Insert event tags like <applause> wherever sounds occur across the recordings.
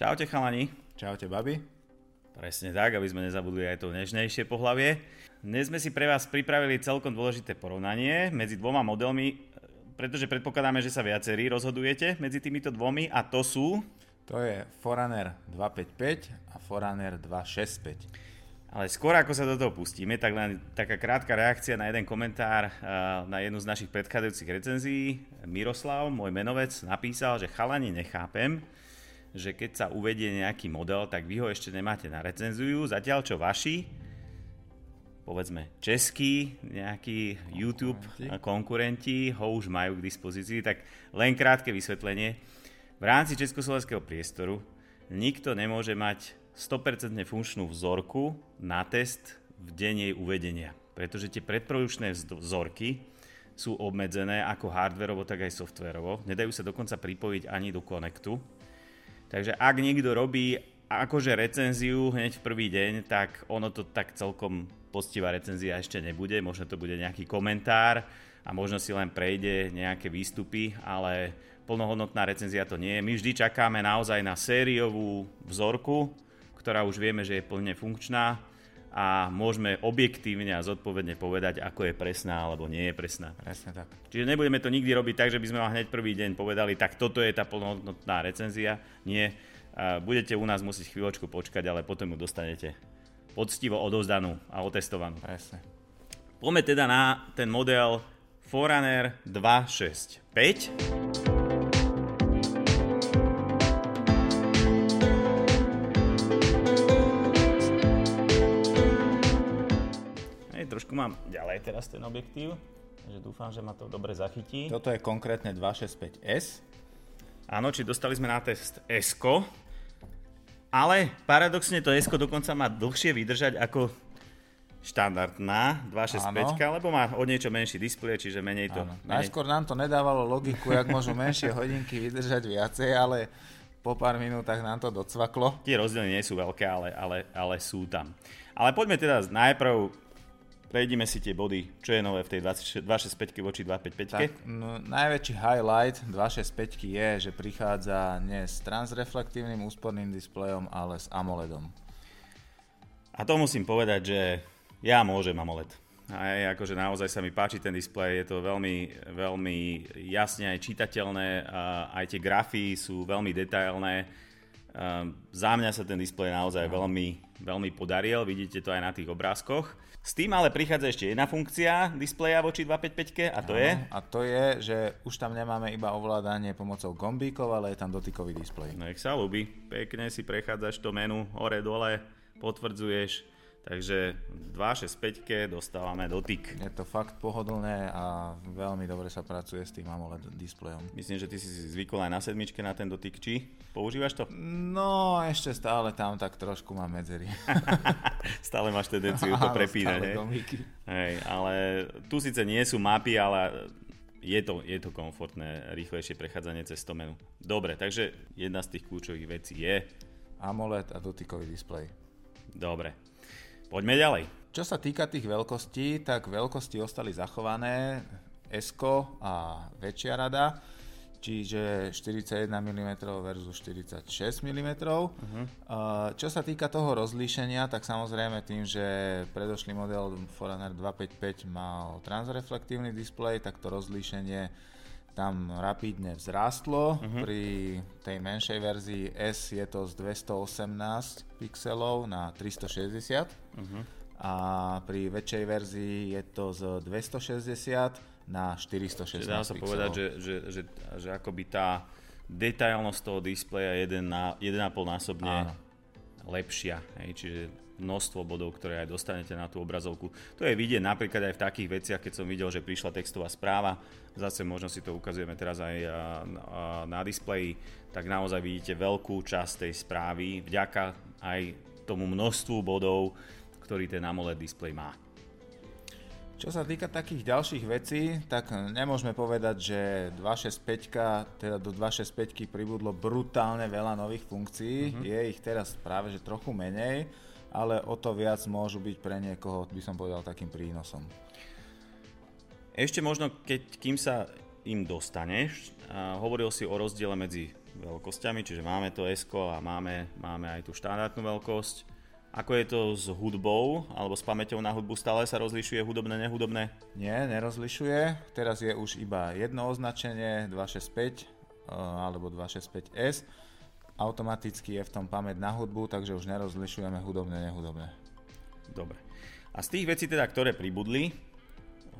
Čaute chalani. Čaute babi. Presne tak, aby sme nezabudli aj to nežnejšie pohlavie. Dnes sme si pre vás pripravili celkom dôležité porovnanie medzi dvoma modelmi, pretože predpokladáme, že sa viacerí rozhodujete medzi týmito dvomi a to sú... To je Forerunner 255 a Forerunner 265. Ale skôr ako sa do toho pustíme, tak len taká krátka reakcia na jeden komentár na jednu z našich predchádzajúcich recenzií. Miroslav, môj menovec, napísal, že chalani nechápem, že keď sa uvedie nejaký model, tak vy ho ešte nemáte na recenziu, zatiaľ čo vaši, povedzme český, nejaký YouTube konkurenti ho už majú k dispozícii, tak len krátke vysvetlenie. V rámci československého priestoru nikto nemôže mať 100% funkčnú vzorku na test v deň jej uvedenia, pretože tie predprodučné vzorky sú obmedzené ako hardverovo, tak aj softverovo. Nedajú sa dokonca pripojiť ani do konektu, Takže ak niekto robí akože recenziu hneď v prvý deň, tak ono to tak celkom postivá recenzia ešte nebude. Možno to bude nejaký komentár a možno si len prejde nejaké výstupy, ale plnohodnotná recenzia to nie je. My vždy čakáme naozaj na sériovú vzorku, ktorá už vieme, že je plne funkčná a môžeme objektívne a zodpovedne povedať, ako je presná alebo nie je presná. Presne tak. Čiže nebudeme to nikdy robiť tak, že by sme vám hneď prvý deň povedali, tak toto je tá plnohodnotná recenzia. Nie. Budete u nás musieť chvíľočku počkať, ale potom ju dostanete poctivo odovzdanú a otestovanú. Presne. Poďme teda na ten model Forerunner 265. mám ďalej teraz ten objektív, takže dúfam, že ma to dobre zachytí. Toto je konkrétne 265S. Áno, či dostali sme na test s ale paradoxne to s dokonca má dlhšie vydržať ako štandardná 265, lebo má o niečo menší displej, čiže menej to... Menej... Najskôr nám to nedávalo logiku, jak môžu menšie hodinky vydržať viacej, ale po pár minútach nám to docvaklo. Tie rozdiely nie sú veľké, ale, ale, ale sú tam. Ale poďme teda najprv Prejdime si tie body, čo je nové v tej 265 voči 255. Tak, no, najväčší highlight 265 je, že prichádza nie s transreflektívnym úsporným displejom, ale s AMOLEDom. A to musím povedať, že ja môžem AMOLED. Aj akože naozaj sa mi páči ten displej, je to veľmi, veľmi jasne aj čitateľné, a aj tie grafy sú veľmi detailné. Za mňa sa ten displej naozaj veľmi, veľmi podaril, vidíte to aj na tých obrázkoch. S tým ale prichádza ešte jedna funkcia displeja voči 255 a to je? A to je, že už tam nemáme iba ovládanie pomocou gombíkov, ale je tam dotykový displej. Nech sa ľúbi. Pekne si prechádzaš to menu hore dole, potvrdzuješ Takže 265 dostávame dotyk. Je to fakt pohodlné a veľmi dobre sa pracuje s tým AMOLED displejom. Myslím, že ty si zvykol aj na sedmičke na ten dotyk, či? Používaš to? No, ešte stále tam tak trošku mám medzery. <laughs> <laughs> stále máš tendenciu to prepínať, Hej, ale tu síce nie sú mapy, ale je to, je to komfortné, rýchlejšie prechádzanie cez to menu. Dobre, takže jedna z tých kľúčových vecí je... AMOLED a dotykový displej. Dobre, Poďme ďalej. Čo sa týka tých veľkostí, tak veľkosti ostali zachované, S a väčšia rada, čiže 41 mm versus 46 mm. Uh-huh. Čo sa týka toho rozlíšenia, tak samozrejme tým, že predošlý model Forerunner 255 mal transreflektívny displej, tak to rozlíšenie tam rapidne vzrástlo. Uh-huh. Pri tej menšej verzii S je to z 218 pixelov na 360 uh-huh. a pri väčšej verzii je to z 260 na 416 Čiže dá sa povedať, že, že, že, že akoby tá detailnosť toho displeja je 1,5 násobne Áno. lepšia. Hej, čiže množstvo bodov, ktoré aj dostanete na tú obrazovku. To je vidieť napríklad aj v takých veciach, keď som videl, že prišla textová správa, zase možno si to ukazujeme teraz aj na, na displeji, tak naozaj vidíte veľkú časť tej správy vďaka aj tomu množstvu bodov, ktorý ten AMOLED displej má. Čo sa týka takých ďalších vecí, tak nemôžeme povedať, že 265, teda do 265 pribudlo brutálne veľa nových funkcií. Uh-huh. Je ich teraz práve že trochu menej ale o to viac môžu byť pre niekoho, by som povedal, takým prínosom. Ešte možno, keď, kým sa im dostaneš, a hovoril si o rozdiele medzi veľkosťami, čiže máme to S a máme, máme aj tú štandardnú veľkosť. Ako je to s hudbou alebo s pamäťou na hudbu? Stále sa rozlišuje hudobné, nehudobné? Nie, nerozlišuje. Teraz je už iba jedno označenie 265 eh, alebo 265S. Automaticky je v tom pamäť na hudbu, takže už nerozlišujeme hudobné, nehudobné. Dobre. A z tých vecí teda, ktoré pribudli,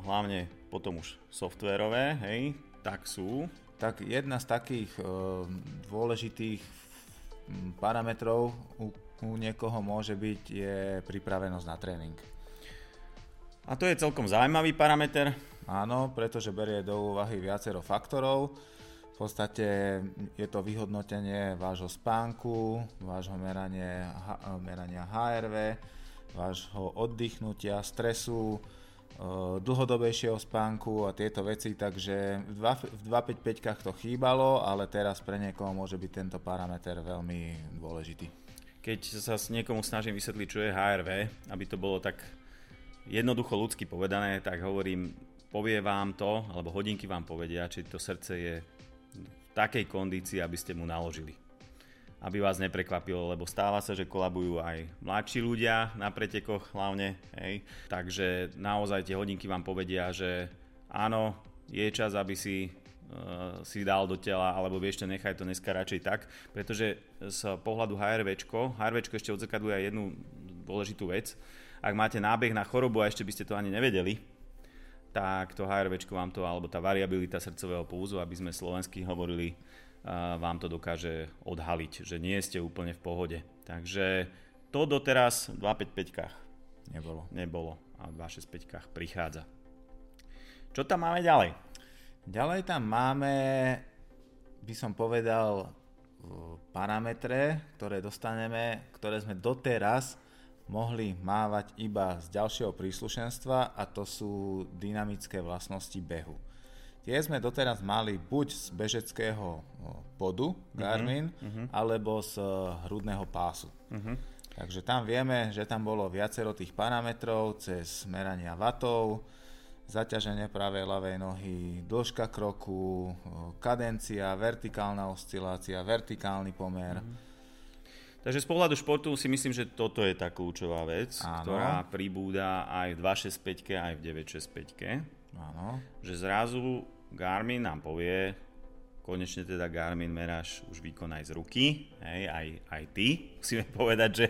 hlavne potom už softverové, hej, tak sú tak jedna z takých e, dôležitých parametrov u, u niekoho môže byť je pripravenosť na tréning. A to je celkom zaujímavý parameter. Áno, pretože berie do úvahy viacero faktorov. V podstate je to vyhodnotenie vášho spánku, vášho meranie, merania HRV, vášho oddychnutia, stresu, dlhodobejšieho spánku a tieto veci, takže v 255 to chýbalo, ale teraz pre niekoho môže byť tento parameter veľmi dôležitý. Keď sa s niekomu snažím vysvetliť, čo je HRV, aby to bolo tak jednoducho ľudsky povedané, tak hovorím, povie vám to, alebo hodinky vám povedia, či to srdce je takej kondícii, aby ste mu naložili aby vás neprekvapilo, lebo stáva sa, že kolabujú aj mladší ľudia na pretekoch hlavne, hej. Takže naozaj tie hodinky vám povedia, že áno, je čas, aby si uh, si dal do tela, alebo vieš to, nechaj to dneska radšej tak, pretože z pohľadu HRVčko, HRVčko ešte odzrkadluje aj jednu dôležitú vec. Ak máte nábeh na chorobu a ešte by ste to ani nevedeli, tak to HRVčko vám to, alebo tá variabilita srdcového púzu, aby sme slovensky hovorili, vám to dokáže odhaliť, že nie ste úplne v pohode. Takže to doteraz v 255 nebolo. nebolo a v 265 prichádza. Čo tam máme ďalej? Ďalej tam máme, by som povedal, parametre, ktoré dostaneme, ktoré sme doteraz mohli mávať iba z ďalšieho príslušenstva a to sú dynamické vlastnosti behu. Tie sme doteraz mali buď z bežeckého podu Garmin, uh-huh, alebo z hrudného pásu. Uh-huh. Takže tam vieme, že tam bolo viacero tých parametrov cez merania vatov, zaťaženie pravej ľavej nohy, dĺžka kroku, kadencia, vertikálna oscilácia, vertikálny pomer. Uh-huh. Takže z pohľadu športu si myslím, že toto je tá kľúčová vec, Áno. ktorá pribúda aj v 265 aj v 965 Áno. Že zrazu Garmin nám povie, konečne teda Garmin meráš už výkon aj z ruky, hej, aj, aj ty. Musíme povedať, že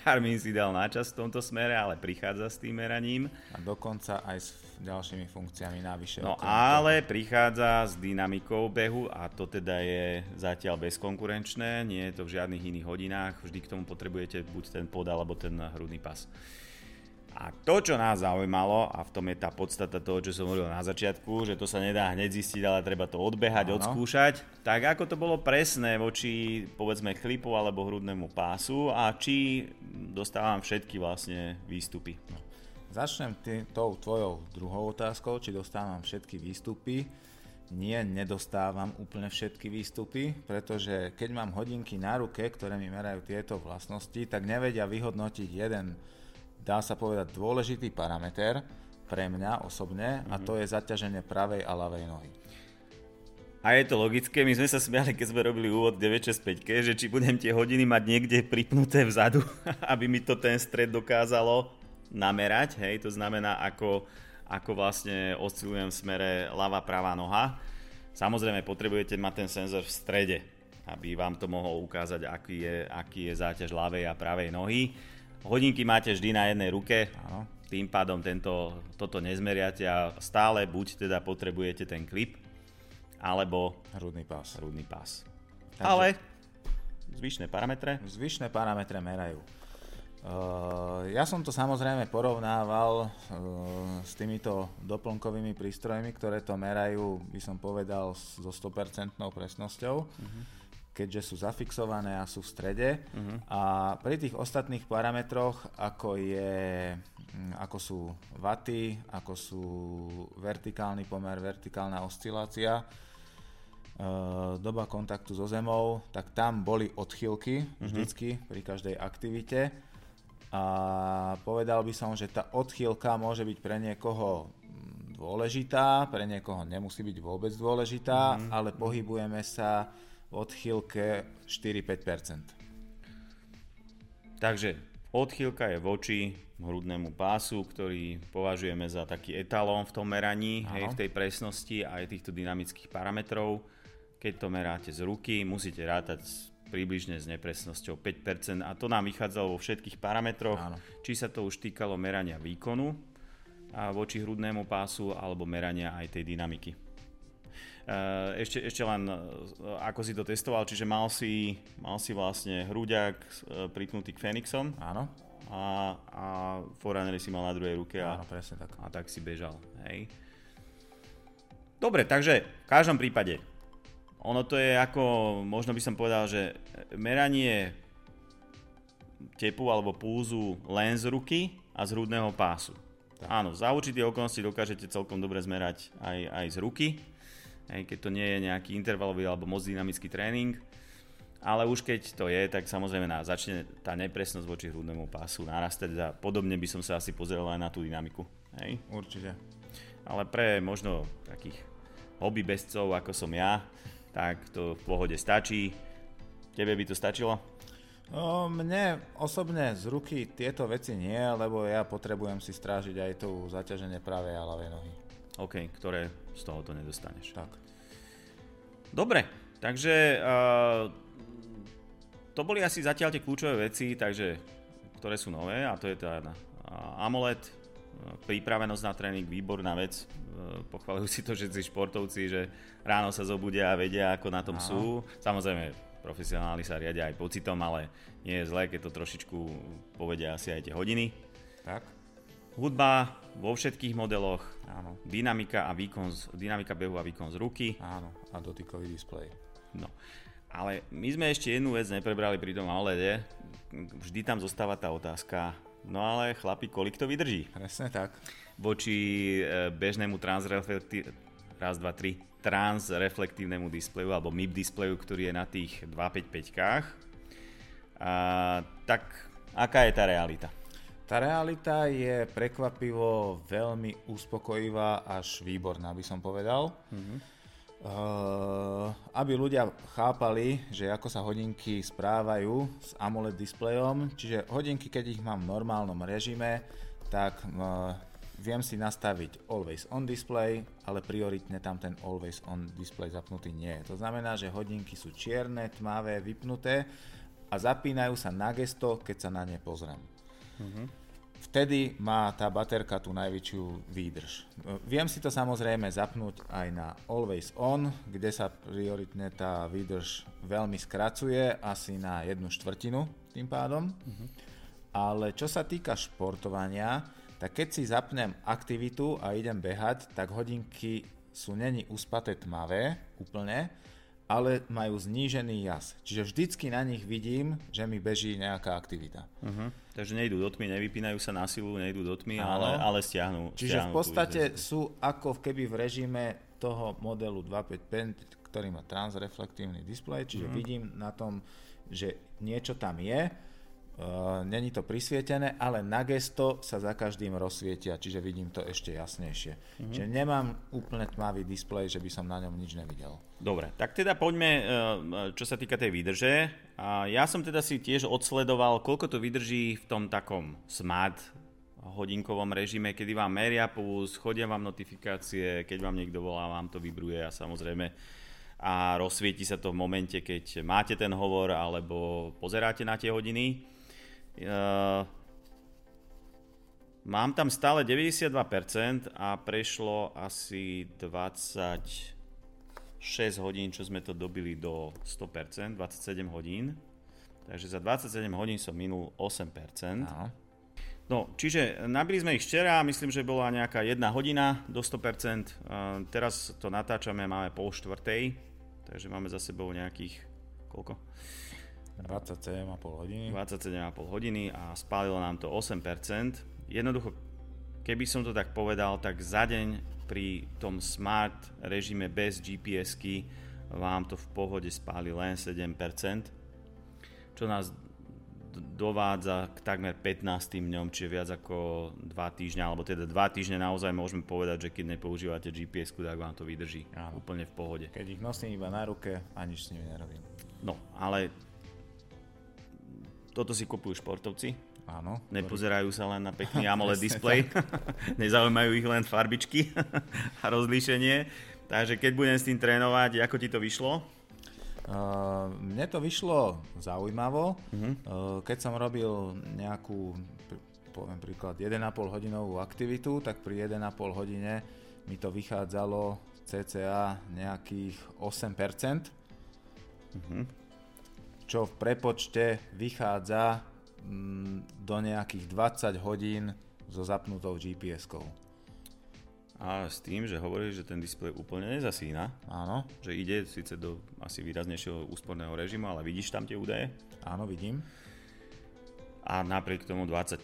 Garmin si dal na čas v tomto smere, ale prichádza s tým meraním. A dokonca aj s ďalšími funkciami navyše. No ale prichádza s dynamikou behu a to teda je zatiaľ bezkonkurenčné, nie je to v žiadnych iných hodinách, vždy k tomu potrebujete buď ten pod alebo ten hrudný pas. A to, čo nás zaujímalo, a v tom je tá podstata toho, čo som hovoril na začiatku, že to sa nedá hneď zistiť, ale treba to odbehať, ano. odskúšať, tak ako to bolo presné voči, povedzme, chlipu alebo hrudnému pásu a či dostávam všetky vlastne výstupy. Začnem tý, tou tvojou druhou otázkou, či dostávam všetky výstupy. Nie, nedostávam úplne všetky výstupy, pretože keď mám hodinky na ruke, ktoré mi merajú tieto vlastnosti, tak nevedia vyhodnotiť jeden dá sa povedať, dôležitý parameter pre mňa osobne mm-hmm. a mhm. to je zaťaženie pravej a ľavej nohy. A je to logické, my sme sa smiali, keď sme robili úvod 965, že či budem tie hodiny mať niekde pripnuté vzadu, <laughs> aby mi to ten stred dokázalo namerať, hej, to znamená, ako, ako vlastne oscilujem v smere ľava, pravá noha. Samozrejme, potrebujete mať ten senzor v strede, aby vám to mohol ukázať, aký je, aký je záťaž ľavej a pravej nohy. Hodinky máte vždy na jednej ruke, Áno. tým pádom tento, toto nezmeriate a stále buď teda potrebujete ten klip, alebo hrudný pás. Hrudný pás. Takže... Ale zvyšné parametre? Zvyšné parametre merajú. Uh, ja som to samozrejme porovnával uh, s týmito doplnkovými prístrojmi, ktoré to merajú, by som povedal, so 100% presnosťou. Uh-huh keďže sú zafixované a sú v strede. Uh-huh. A pri tých ostatných parametroch, ako, je, mm, ako sú vaty, ako sú vertikálny pomer, vertikálna oscilácia, e, doba kontaktu so zemou, tak tam boli odchýlky uh-huh. vždycky pri každej aktivite. A povedal by som, že tá odchýlka môže byť pre niekoho dôležitá, pre niekoho nemusí byť vôbec dôležitá, uh-huh. ale pohybujeme sa v odchýlke 4-5%. Takže odchýlka je voči hrudnému pásu, ktorý považujeme za taký etalón v tom meraní, hej, v tej presnosti aj týchto dynamických parametrov. Keď to meráte z ruky, musíte rátať približne s nepresnosťou 5% a to nám vychádzalo vo všetkých parametroch, Áno. či sa to už týkalo merania výkonu a voči hrudnému pásu alebo merania aj tej dynamiky. Eh, ešte, ešte len, eh, ako si to testoval, čiže mal si, mal si vlastne hruďak eh, pripnutý k Fenixom. Áno. A, a forerunnery si mal na druhej ruke a, Áno, presne tak. a tak si bežal. Hej. Dobre, takže v každom prípade, ono to je ako, možno by som povedal, že meranie tepu alebo púzu len z ruky a z hrudného pásu. Tak. Áno, za určité okolnosti dokážete celkom dobre zmerať aj, aj z ruky, hej, keď to nie je nejaký intervalový alebo moc dynamický tréning. Ale už keď to je, tak samozrejme na, začne tá nepresnosť voči hrudnému pásu narastať a podobne by som sa asi pozeral aj na tú dynamiku. Hej? Určite. Ale pre možno takých hobby bezcov, ako som ja, tak to v pohode stačí. Tebe by to stačilo? No, mne osobne z ruky tieto veci nie, lebo ja potrebujem si strážiť aj tú zaťaženie pravej a ľavej nohy. OK, ktoré z toho to nedostaneš. Tak. Dobre, takže uh, to boli asi zatiaľ tie kľúčové veci, takže, ktoré sú nové a to je tá AMOLED, pripravenosť na tréning, výborná vec. Uh, pochvalujú si to všetci športovci, že ráno sa zobudia a vedia, ako na tom Aha. sú. Samozrejme, profesionáli sa riadia aj pocitom, ale nie je zlé, keď to trošičku povedia asi aj tie hodiny. Tak. Hudba vo všetkých modeloch, Áno. dynamika, a výkon z, dynamika behu a výkon z ruky. Áno, a dotykový displej. No. Ale my sme ešte jednu vec neprebrali pri tom OLED. Vždy tam zostáva tá otázka, no ale chlapi, kolik to vydrží? Presne tak. Voči e, bežnému transreflekti- raz, dva, tri, transreflektívnemu displeju alebo MIP displeju, ktorý je na tých 255kách. A, tak aká je tá realita? Tá realita je prekvapivo veľmi uspokojivá až výborná, by som povedal. Mm-hmm. Uh, aby ľudia chápali, že ako sa hodinky správajú s AMOLED displejom, čiže hodinky, keď ich mám v normálnom režime, tak uh, viem si nastaviť Always On display, ale prioritne tam ten Always On display zapnutý nie je. To znamená, že hodinky sú čierne, tmavé, vypnuté a zapínajú sa na gesto, keď sa na ne pozriem. Mm-hmm. Vtedy má tá baterka tú najväčšiu výdrž. Viem si to samozrejme zapnúť aj na Always On, kde sa prioritne tá výdrž veľmi skracuje, asi na jednu štvrtinu tým pádom. Mm-hmm. Ale čo sa týka športovania, tak keď si zapnem aktivitu a idem behať, tak hodinky sú není uspaté tmavé úplne, ale majú znížený jas. Čiže vždycky na nich vidím, že mi beží nejaká aktivita. Uh-huh. Takže nejdú do tmy, nevypínajú sa na silu, nejdú do tmy, ale, ale stiahnu. Čiže stiahnu v podstate sú ako keby v režime toho modelu 255, ktorý má transreflektívny displej, čiže uh-huh. vidím na tom, že niečo tam je, není to prisvietené, ale na gesto sa za každým rozsvietia, čiže vidím to ešte jasnejšie. Mm-hmm. Čiže nemám úplne tmavý displej, že by som na ňom nič nevidel. Dobre, tak teda poďme, uh, čo sa týka tej výdrže. A ja som teda si tiež odsledoval, koľko to vydrží v tom takom smart hodinkovom režime, kedy vám meria puls, chodia vám notifikácie, keď vám niekto volá, vám to vybruje a samozrejme a rozsvieti sa to v momente, keď máte ten hovor alebo pozeráte na tie hodiny. Uh, mám tam stále 92% a prešlo asi 26 hodín, čo sme to dobili do 100%, 27 hodín. Takže za 27 hodín som minul 8%. Aha. No, čiže nabili sme ich včera, myslím, že bola nejaká jedna hodina do 100%. Uh, teraz to natáčame, máme pol štvrtej, takže máme za sebou nejakých, koľko? 27,5 hodiny. 27,5 hodiny a spálilo nám to 8%. Jednoducho, keby som to tak povedal, tak za deň pri tom smart režime bez GPS-ky vám to v pohode spáli len 7%, čo nás dovádza k takmer 15 dňom, čiže viac ako 2 týždňa, alebo teda 2 týždne naozaj môžeme povedať, že keď nepoužívate gps tak vám to vydrží Áno. úplne v pohode. Keď ich nosím iba na ruke a nič s nimi nerobím. No, ale toto si kupujú športovci, Áno. Nepozerajú sa len na pekný <laughs> AMOLED display, <laughs> nezaujímajú ich len farbičky <laughs> a rozlíšenie. Takže keď budem s tým trénovať, ako ti to vyšlo? Uh, mne to vyšlo zaujímavo. Uh-huh. Uh, keď som robil nejakú, poviem príklad, 1,5 hodinovú aktivitu, tak pri 1,5 hodine mi to vychádzalo cca nejakých 8%, uh-huh. Čo v prepočte vychádza mm, do nejakých 20 hodín so zapnutou GPS-kou. A s tým, že hovoríš, že ten displej úplne nezasína. Áno. Že ide síce do asi výraznejšieho úsporného režimu, ale vidíš tam tie údaje? Áno, vidím. A napriek tomu 20%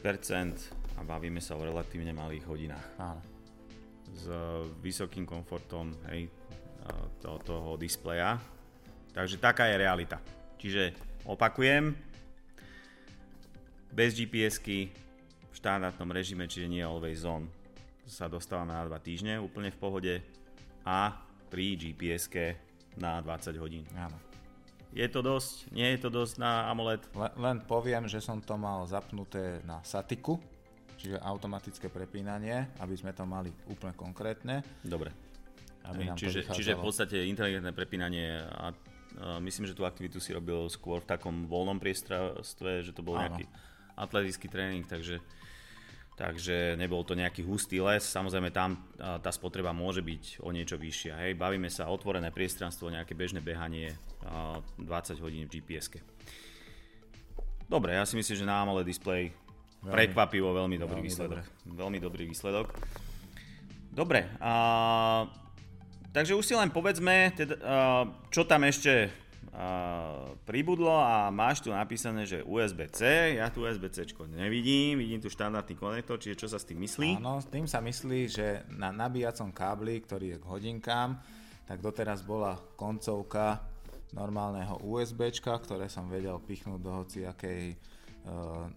a bavíme sa o relatívne malých hodinách. Áno. S vysokým komfortom hej, to, toho displeja. Takže taká je realita. Čiže opakujem, bez GPS-ky v štandardnom režime, čiže nie always on, sa dostávame na 2 týždne úplne v pohode a pri gps na 20 hodín. Áno. Je to dosť? Nie je to dosť na AMOLED? Len, len poviem, že som to mal zapnuté na Satiku, čiže automatické prepínanie, aby sme to mali úplne konkrétne. Dobre. Aby čiže, čiže v podstate inteligentné prepínanie a myslím, že tú aktivitu si robil skôr v takom voľnom priestranstve, že to bol Áno. nejaký atletický tréning, takže takže nebol to nejaký hustý les. Samozrejme tam tá spotreba môže byť o niečo vyššia. Hej. Bavíme sa otvorené priestranstvo, nejaké bežné behanie 20 hodín v gps Dobre, ja si myslím, že na AMOLED display veľmi, prekvapivo veľmi dobrý veľmi výsledok. Dobre. Veľmi dobrý výsledok. Dobre, a, takže už si len povedzme, teda, a, čo tam ešte pribudlo a máš tu napísané, že USB-C, ja tu USB-C nevidím, vidím tu štandardný konektor, čiže čo sa s tým myslí? Áno, s tým sa myslí, že na nabíjacom kábli, ktorý je k hodinkám, tak doteraz bola koncovka normálneho USB, ktoré som vedel pichnúť do hociakej e,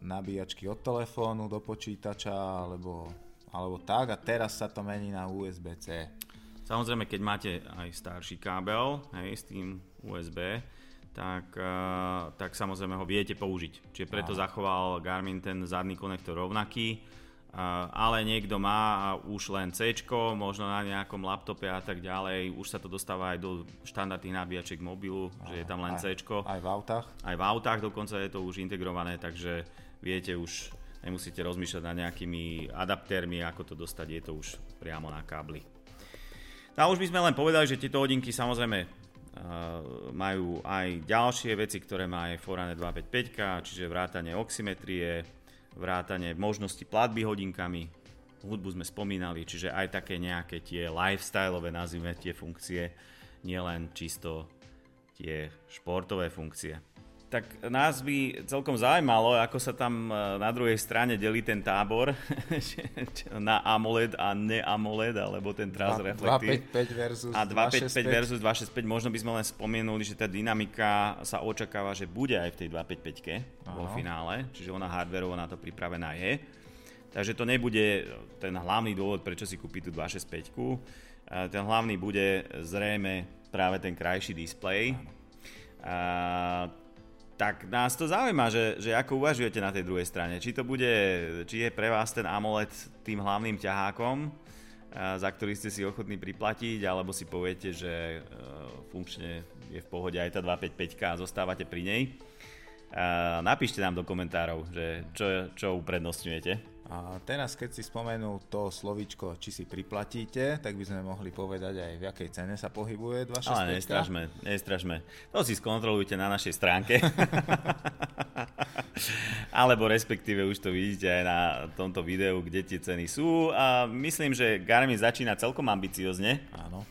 nabíjačky od telefónu, do počítača alebo, alebo tak a teraz sa to mení na USB-C. Samozrejme, keď máte aj starší kábel hej, s tým USB, tak, uh, tak samozrejme ho viete použiť. Čiže preto Aha. zachoval Garmin ten zadný konektor rovnaký, uh, ale niekto má už len C, možno na nejakom laptope a tak ďalej, už sa to dostáva aj do štandardných nabíjačiek mobilu, Aha. že je tam len C. Aj v autách? Aj v autách dokonca je to už integrované, takže viete už, nemusíte rozmýšľať nad nejakými adaptérmi, ako to dostať, je to už priamo na kábli. A už by sme len povedali, že tieto hodinky samozrejme uh, majú aj ďalšie veci, ktoré má aj Forane 255, čiže vrátanie oximetrie, vrátanie možnosti platby hodinkami, hudbu sme spomínali, čiže aj také nejaké tie lifestyleové, nazvime tie funkcie, nielen čisto tie športové funkcie tak nás by celkom zaujímalo, ako sa tam e, na druhej strane delí ten tábor <laughs> na AMOLED a ne-AMOLED, alebo ten traz reflektív. 255 versus A 255 versus 265, možno by sme len spomenuli, že tá dynamika sa očakáva, že bude aj v tej 255 vo finále, čiže ona hardwareovo na to pripravená je. Takže to nebude ten hlavný dôvod, prečo si kúpiť tú 265. E, ten hlavný bude zrejme práve ten krajší displej. Áno tak nás to zaujíma, že, že ako uvažujete na tej druhej strane. Či to bude, či je pre vás ten AMOLED tým hlavným ťahákom, za ktorý ste si ochotní priplatiť, alebo si poviete, že funkčne je v pohode aj tá 255 a zostávate pri nej. Napíšte nám do komentárov, že čo, čo uprednostňujete. A teraz, keď si spomenul to slovíčko, či si priplatíte, tak by sme mohli povedať aj v akej cene sa pohybuje 265. Ale nestražme, nestražme. To si skontrolujte na našej stránke. <laughs> Alebo respektíve už to vidíte aj na tomto videu, kde tie ceny sú. A myslím, že Garmin začína celkom ambiciozne. Áno.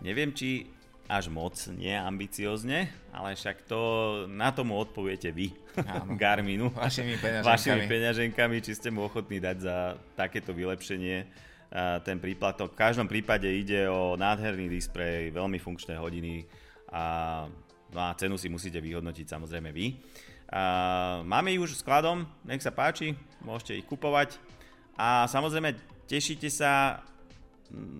Neviem, či až moc neambiciozne, ale však to na tomu odpoviete vy, Áno. <laughs> Garminu. Vašimi peňaženkami. Vašimi peňaženkami, či ste mu ochotní dať za takéto vylepšenie ten príplatok. V každom prípade ide o nádherný displej, veľmi funkčné hodiny a, no a cenu si musíte vyhodnotiť samozrejme vy. Uh, máme ich už skladom, nech sa páči, môžete ich kupovať. A samozrejme, tešíte sa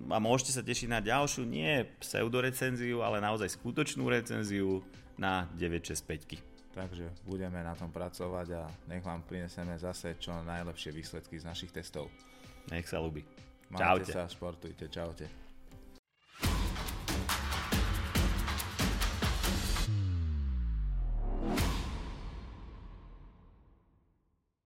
a môžete sa tešiť na ďalšiu, nie pseudorecenziu, ale naozaj skutočnú recenziu na 965. Takže budeme na tom pracovať a nech vám prineseme zase čo najlepšie výsledky z našich testov. Nech sa ľubí. Majte sa, športujte, čaute.